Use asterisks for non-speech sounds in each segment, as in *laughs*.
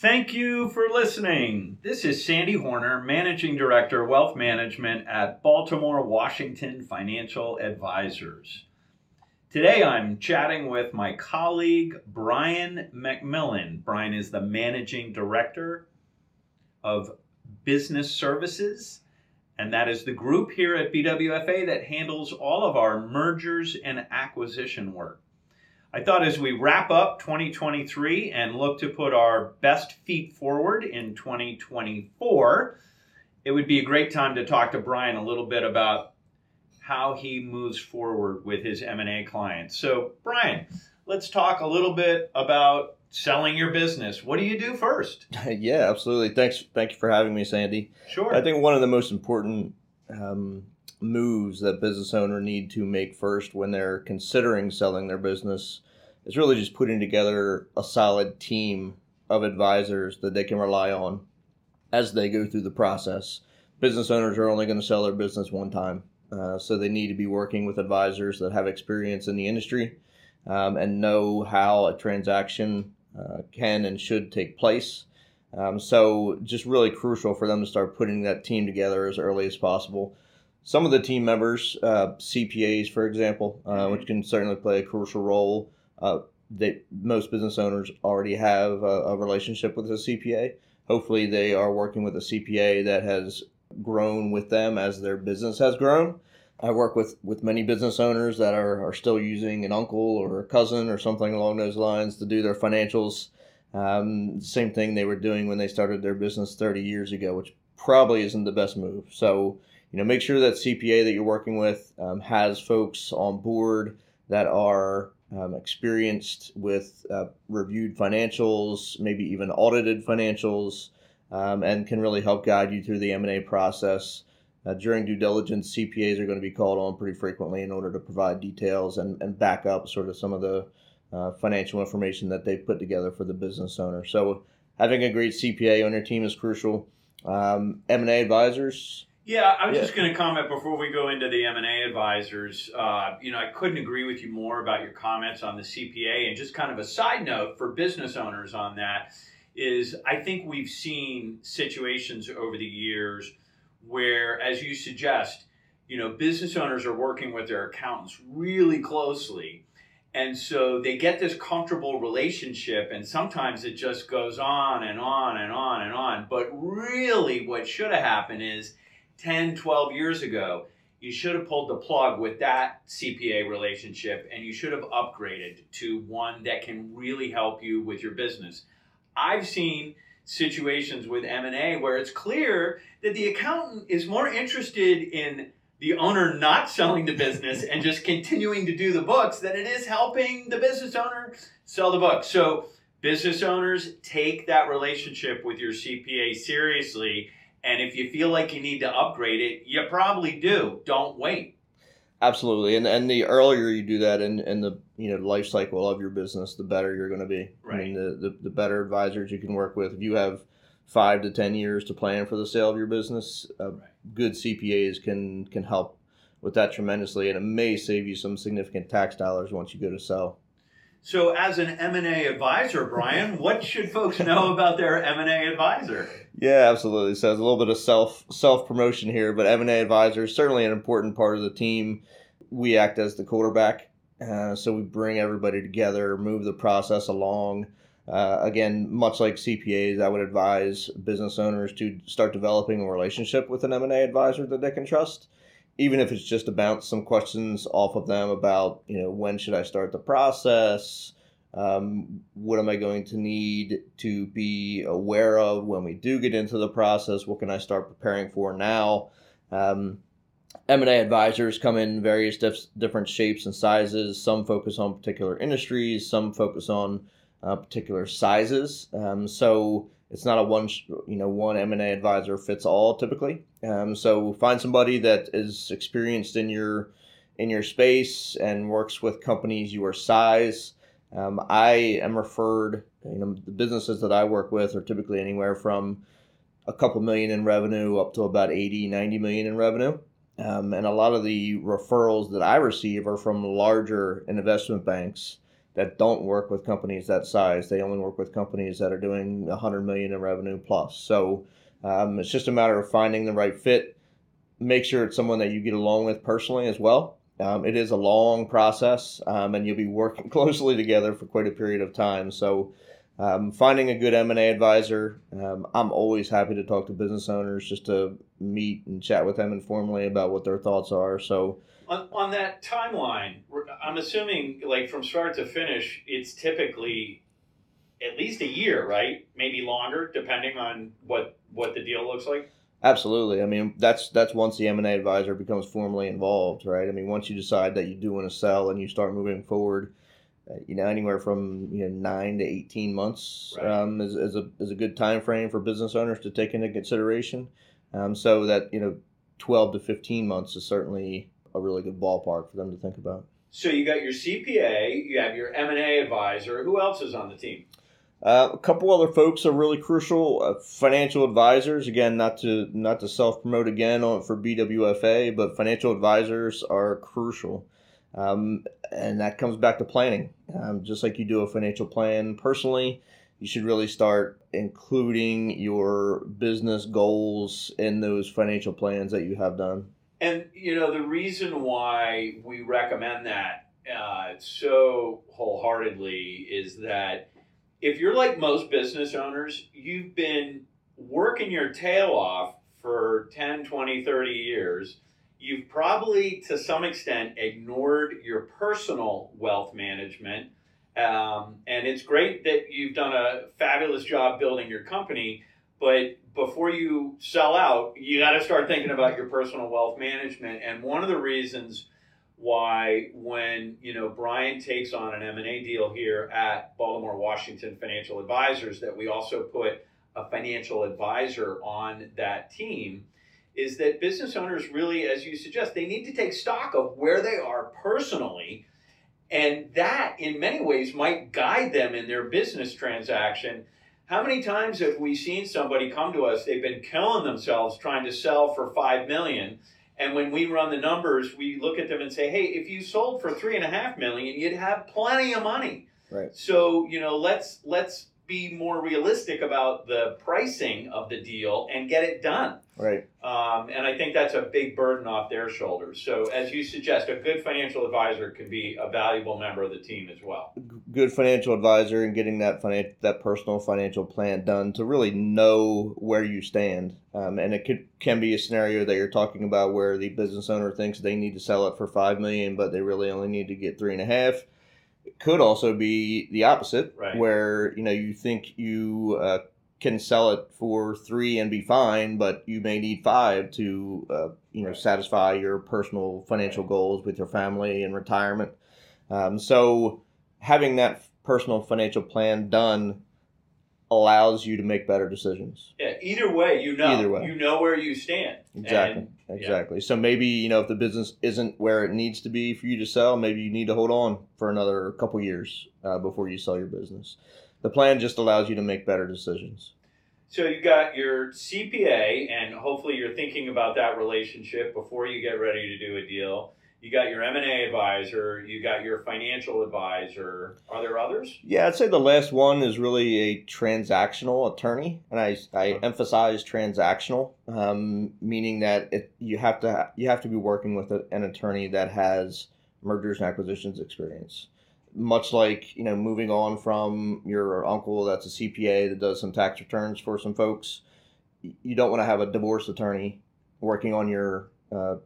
Thank you for listening. This is Sandy Hornor, Managing Director, Wealth Management at Baltimore Washington Financial Advisors. Today I'm chatting with my colleague Brian MacMillan. Brian is the Managing Director of Business Services, and that is the group here at BWFA that handles all of our mergers and acquisition work. I thought as we wrap up 2023 and look to put our best feet forward in 2024, it would be a great time to talk to Brian a little bit about how he moves forward with his M&A clients. So, Brian, let's talk a little bit about selling your business. What do you do first? *laughs* yeah, absolutely. Thanks. Thank you for having me, Sandy. Sure. I think one of the most important um, moves that business owner need to make first when they're considering selling their business is really just putting together a solid team of advisors that they can rely on as they go through the process. Business owners are only going to sell their business one time, uh, so they need to be working with advisors that have experience in the industry um, and know how a transaction uh, can and should take place. Um, so, just really crucial for them to start putting that team together as early as possible some of the team members, uh, CPAs, for example, uh, mm-hmm. which can certainly play a crucial role. Uh, they, most business owners already have a, a, relationship with a CPA. Hopefully, they are working with a CPA that has grown with them as their business has grown. I work with, with many business owners that are, are still using an uncle or a cousin or something along those lines to do their financials. Um, same thing they were doing when they started their business 30 years ago, which probably isn't the best move. So, you know, make sure that CPA that you're working with um, has folks on board that are um, experienced with uh, reviewed financials, maybe even audited financials, um, and can really help guide you through the M&A process. Uh, during due diligence, CPAs are going to be called on pretty frequently in order to provide details and, and back up sort of some of the uh, financial information that they've put together for the business owner. So having a great CPA on your team is crucial. Um, M&A advisors, yeah, I was yeah. just going to comment before we go into the M and A advisors. Uh, you know, I couldn't agree with you more about your comments on the CPA, and just kind of a side note for business owners on that is I think we've seen situations over the years where, as you suggest, you know, business owners are working with their accountants really closely. And so they get this comfortable relationship, and sometimes it just goes on and on and on and on. But really, what should have happened is 10, 12 years ago, you should have pulled the plug with that CPA relationship and you should have upgraded to one that can really help you with your business. I've seen situations with M&A where it's clear that the accountant is more interested in the owner not selling the business and just continuing to do the books than it is helping the business owner sell the books. So business owners take that relationship with your CPA seriously and if you feel like you need to upgrade it, you probably do. Don't wait. Absolutely, and and the earlier you do that in, in the you know life cycle of your business, the better you're going to be. Right. I mean, the, the the better advisors you can work with. If you have five to ten years to plan for the sale of your business, uh, right. good CPAs can can help with that tremendously, and it may save you some significant tax dollars once you go to sell. So, as an M and A advisor, Brian, what should folks know about their M and A advisor? Yeah, absolutely. So, it's a little bit of self self promotion here, but M and A advisor is certainly an important part of the team. We act as the quarterback, uh, so we bring everybody together, move the process along. Uh, again, much like CPAs, I would advise business owners to start developing a relationship with an M and A advisor that they can trust even if it's just to bounce some questions off of them about, you know, when should I start the process? Um, what am I going to need to be aware of when we do get into the process? What can I start preparing for now? Um, M&A advisors come in various dif- different shapes and sizes. Some focus on particular industries. Some focus on uh, particular sizes. Um, so it's not a one you know one M&A advisor fits all typically. Um, so find somebody that is experienced in your in your space and works with companies your size. Um, I am referred, you know, the businesses that I work with are typically anywhere from a couple million in revenue up to about 80, 90 million in revenue. Um, and a lot of the referrals that I receive are from larger investment banks that don't work with companies that size. They only work with companies that are doing 100 million in revenue plus. So um, it's just a matter of finding the right fit. Make sure it's someone that you get along with personally as well. Um, it is a long process, um, and you'll be working *laughs* closely together for quite a period of time. So, um, finding a good M&A advisor, um, I'm always happy to talk to business owners just to meet and chat with them informally about what their thoughts are. So, on, on that timeline, I'm assuming like from start to finish, it's typically at least a year, right? Maybe longer, depending on what what the deal looks like. Absolutely. I mean, that's that's once the M and A advisor becomes formally involved, right? I mean, once you decide that you do want to sell and you start moving forward, you know, anywhere from you know nine to eighteen months right. um, is, is a is a good time frame for business owners to take into consideration. Um, so that you know, twelve to fifteen months is certainly a really good ballpark for them to think about. So you got your CPA, you have your M and A advisor. Who else is on the team? Uh, a couple other folks are really crucial. Uh, financial advisors, again, not to not to self promote again on for BWFA, but financial advisors are crucial, um, and that comes back to planning. Um, just like you do a financial plan personally, you should really start including your business goals in those financial plans that you have done. And you know the reason why we recommend that uh, so wholeheartedly is that if you're like most business owners, you've been working your tail off for 10, 20, 30 years. You've probably, to some extent, ignored your personal wealth management. Um, and it's great that you've done a fabulous job building your company. But before you sell out, you got to start thinking about your personal wealth management. And one of the reasons why when you know Brian takes on an M&A deal here at Baltimore Washington Financial Advisors that we also put a financial advisor on that team is that business owners really as you suggest they need to take stock of where they are personally and that in many ways might guide them in their business transaction how many times have we seen somebody come to us they've been killing themselves trying to sell for 5 million and when we run the numbers, we look at them and say, hey, if you sold for three and a half million, you'd have plenty of money. Right. So, you know, let's let's be more realistic about the pricing of the deal and get it done. Right. Um, and I think that's a big burden off their shoulders. So, as you suggest, a good financial advisor can be a valuable member of the team as well. Good financial advisor and getting that finan- that personal financial plan done to really know where you stand. Um, and it could can be a scenario that you're talking about where the business owner thinks they need to sell it for five million, but they really only need to get three and a half could also be the opposite, right. where you know you think you uh, can sell it for three and be fine, but you may need five to uh, you know right. satisfy your personal financial right. goals with your family and retirement. Um, so having that personal financial plan done allows you to make better decisions. Yeah, either way, you know, either way. you know where you stand. Exactly. And, exactly. Yeah. So maybe, you know, if the business isn't where it needs to be for you to sell, maybe you need to hold on for another couple years uh, before you sell your business. The plan just allows you to make better decisions. So you got your CPA, and hopefully you're thinking about that relationship before you get ready to do a deal you got your M&A advisor, you got your financial advisor. Are there others? Yeah, I'd say the last one is really a transactional attorney, and I, I uh-huh. emphasize transactional, um, meaning that it, you have to you have to be working with a, an attorney that has mergers and acquisitions experience. Much like you know, moving on from your uncle that's a CPA that does some tax returns for some folks, you don't want to have a divorce attorney working on your uh,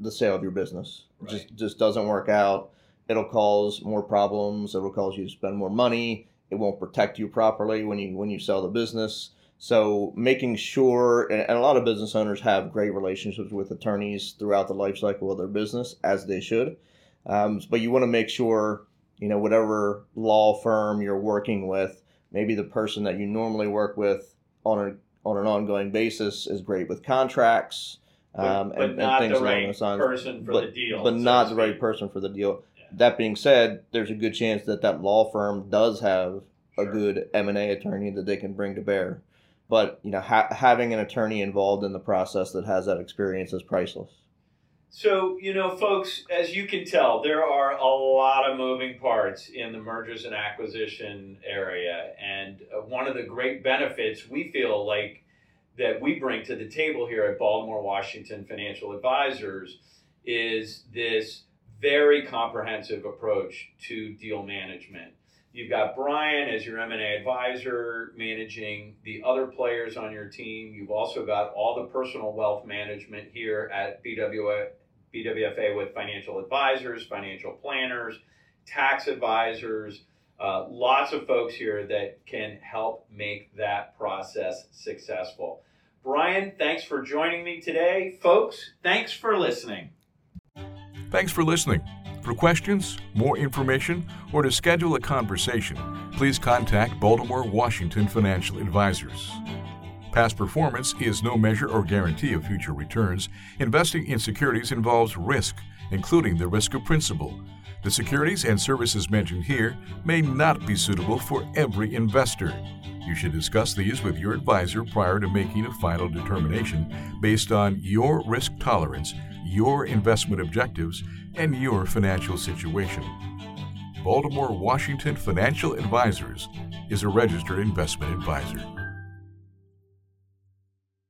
the sale of your business. Right. Just just doesn't work out. It'll cause more problems. It'll cause you to spend more money. It won't protect you properly when you when you sell the business. So making sure, and, a lot of business owners have great relationships with attorneys throughout the life cycle of their business, as they should. Um, but you want to make sure, you know, whatever law firm you're working with, maybe the person that you normally work with on a on an ongoing basis is great with contracts um, but, but and, not and things the along those lines. person for but, the deal. but so not the right person for the deal. Yeah. That being said, there's a good chance that that law firm does have a good M and A attorney that they can bring to bear. But you know, ha- having an attorney involved in the process that has that experience is priceless. So, you know, folks, as you can tell, there are a lot of moving parts in the mergers and acquisition area. And uh, one of the great benefits we feel like that we bring to the table here at Baltimore Washington Financial Advisors is this very comprehensive approach to deal management. You've got Brian as your M&A advisor managing the other players on your team. You've also got all the personal wealth management here at BWFA with financial advisors, financial planners, tax advisors, uh, lots of folks here that can help make that process successful. Brian, thanks for joining me today. Folks, thanks for listening. Thanks for listening. For questions, more information, or to schedule a conversation, please contact Baltimore Washington Financial Advisors. Past performance is no measure or guarantee of future returns. Investing in securities involves risk, including the risk of principal. The securities and services mentioned here may not be suitable for every investor. You should discuss these with your advisor prior to making a final determination based on your risk tolerance, your investment objectives, and your financial situation. Baltimore Washington Financial Advisors is a registered investment advisor.